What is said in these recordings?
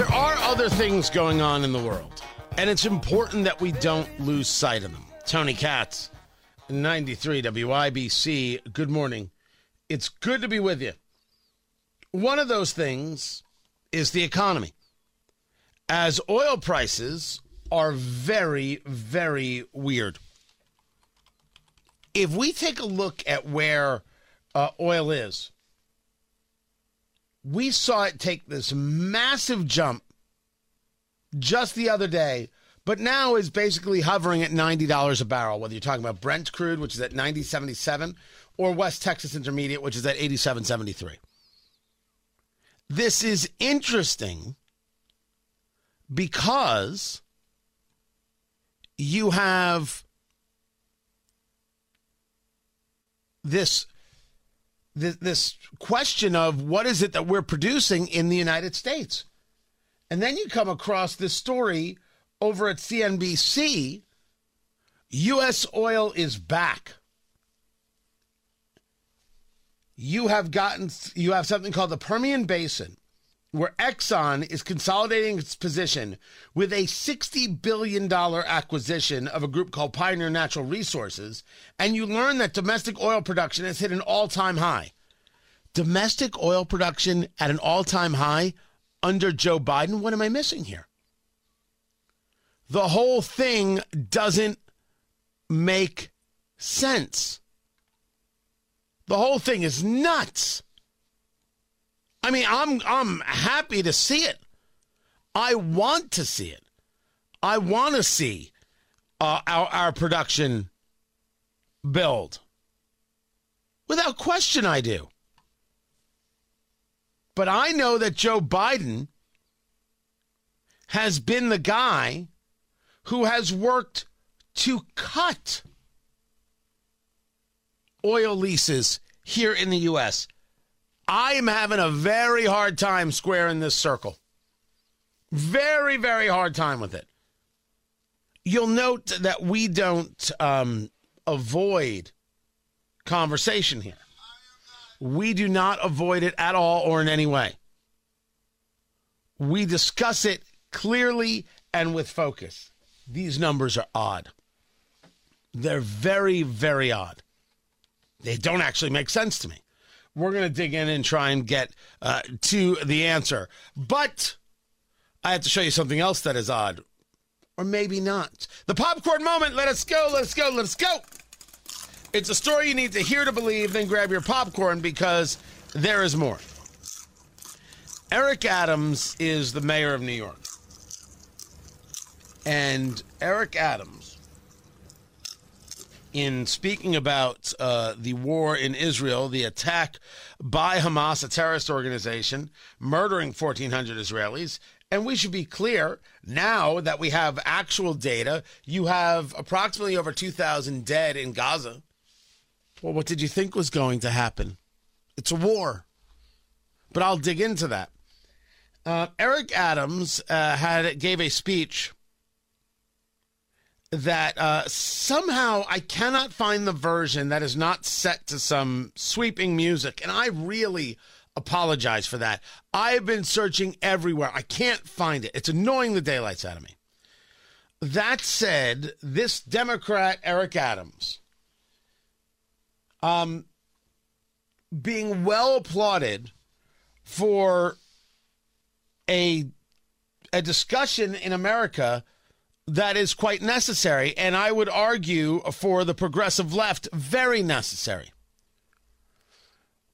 There are other things going on in the world, and it's important that we don't lose sight of them. Tony Katz, 93 WIBC, good morning. It's good to be with you. One of those things is the economy. As oil prices are very, very weird. If we take a look at where uh, oil is, we saw it take this massive jump just the other day, but now is basically hovering at $90 a barrel, whether you're talking about Brent crude, which is at 90.77, or West Texas Intermediate, which is at 87.73. This is interesting because you have this this, this question of what is it that we're producing in the United States. And then you come across this story over at CNBC U.S. oil is back. You have gotten, you have something called the Permian Basin, where Exxon is consolidating its position with a $60 billion acquisition of a group called Pioneer Natural Resources. And you learn that domestic oil production has hit an all time high. Domestic oil production at an all time high under Joe Biden? What am I missing here? The whole thing doesn't make sense. The whole thing is nuts. I mean, I'm I'm happy to see it. I want to see it. I want to see uh, our our production build. Without question, I do. But I know that Joe Biden has been the guy who has worked to cut oil leases here in the U.S. I am having a very hard time squaring this circle. Very, very hard time with it. You'll note that we don't um, avoid conversation here. We do not avoid it at all or in any way. We discuss it clearly and with focus. These numbers are odd. They're very, very odd. They don't actually make sense to me. We're going to dig in and try and get uh, to the answer. But I have to show you something else that is odd. Or maybe not. The popcorn moment. Let us go. Let us go. Let us go. It's a story you need to hear to believe, then grab your popcorn because there is more. Eric Adams is the mayor of New York. And Eric Adams, in speaking about uh, the war in Israel, the attack by Hamas, a terrorist organization, murdering 1,400 Israelis, and we should be clear now that we have actual data, you have approximately over 2,000 dead in Gaza. Well, what did you think was going to happen? It's a war. But I'll dig into that. Uh, Eric Adams uh, had gave a speech that uh, somehow I cannot find the version that is not set to some sweeping music, and I really apologize for that. I've been searching everywhere. I can't find it. It's annoying the daylights out of me. That said, this Democrat Eric Adams um, being well applauded for a a discussion in America that is quite necessary, and I would argue for the progressive left very necessary.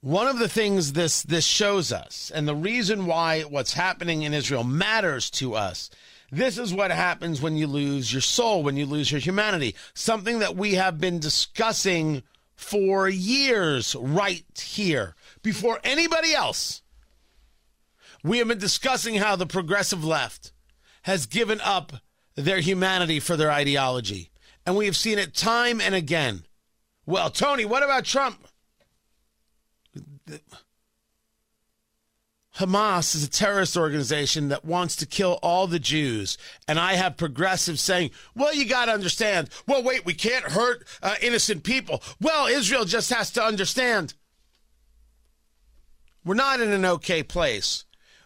One of the things this this shows us, and the reason why what's happening in Israel matters to us, this is what happens when you lose your soul, when you lose your humanity. Something that we have been discussing for years right here, before anybody else. We have been discussing how the progressive left has given up their humanity for their ideology. And we have seen it time and again. Well, Tony, what about Trump? Hamas is a terrorist organization that wants to kill all the Jews. And I have progressives saying, well, you got to understand. Well, wait, we can't hurt uh, innocent people. Well, Israel just has to understand. We're not in an okay place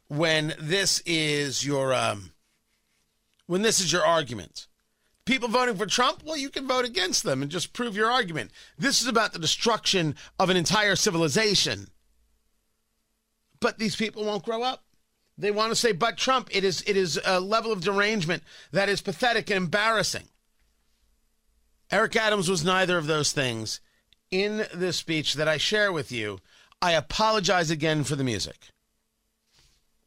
when this is your um, when this is your argument. People voting for Trump, well, you can vote against them and just prove your argument. This is about the destruction of an entire civilization. But these people won't grow up. They want to say, but Trump. It is, it is a level of derangement that is pathetic and embarrassing. Eric Adams was neither of those things. In this speech that I share with you, I apologize again for the music.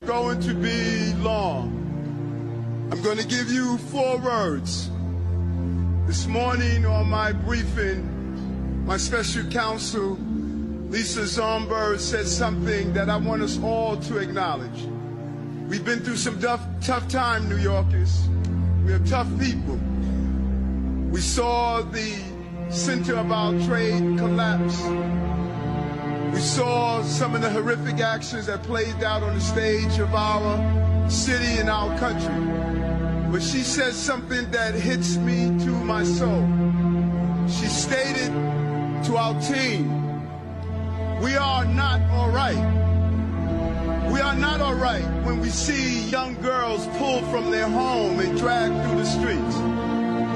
Going to be long. I'm going to give you four words. This morning on my briefing, my special counsel, Lisa Zornberg, said something that I want us all to acknowledge. We've been through some tough, tough time, New Yorkers. We are tough people. We saw the center of our trade collapse. We saw some of the horrific actions that played out on the stage of our city and our country. But she said something that hits me to my soul. She stated to our team, we are not all right. We are not all right when we see young girls pulled from their home and dragged through the streets.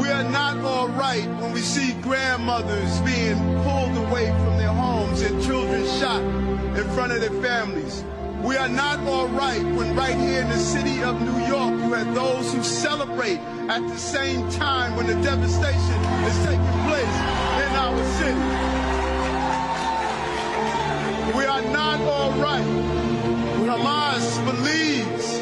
We are not all right when we see grandmothers being pulled away from their homes and children shot in front of their families. We are not all right when right here in the city of New York you have those who celebrate at the same time when the devastation is taking place right when Hamas believes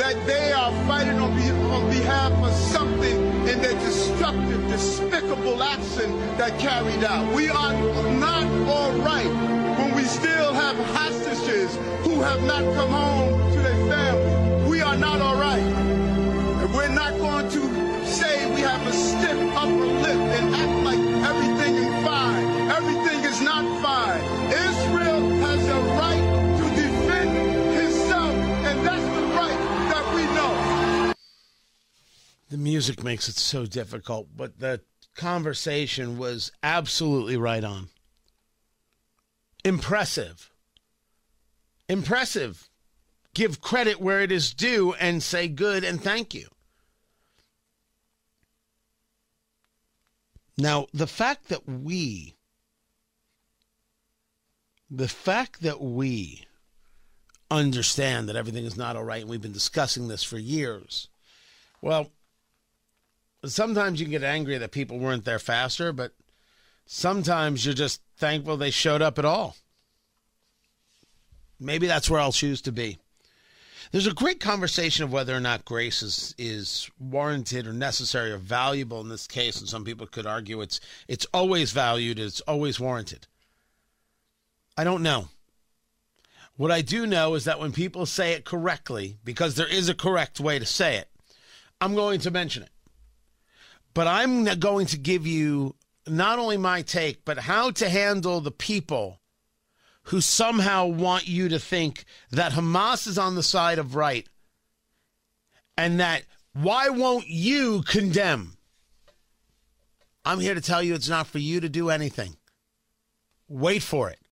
that they are fighting on, be- on behalf of something in their destructive, despicable action that carried out. We are not all right when we still have hostages who have not come home to their family. We are not all right. And we're not going to say we have a stiff upper lip and act like everything is fine. Everything is not music makes it so difficult, but the conversation was absolutely right on. Impressive. Impressive. Give credit where it is due and say good and thank you. Now, the fact that we, the fact that we understand that everything is not all right, and we've been discussing this for years, well, sometimes you can get angry that people weren't there faster, but sometimes you're just thankful they showed up at all. Maybe that's where I'll choose to be. There's a great conversation of whether or not grace is, is warranted or necessary or valuable in this case, and some people could argue it's it's always valued, it's always warranted. I don't know. What I do know is that when people say it correctly, because there is a correct way to say it, I'm going to mention it. But I'm going to give you not only my take, but how to handle the people who somehow want you to think that Hamas is on the side of right and that why won't you condemn? I'm here to tell you it's not for you to do anything. Wait for it.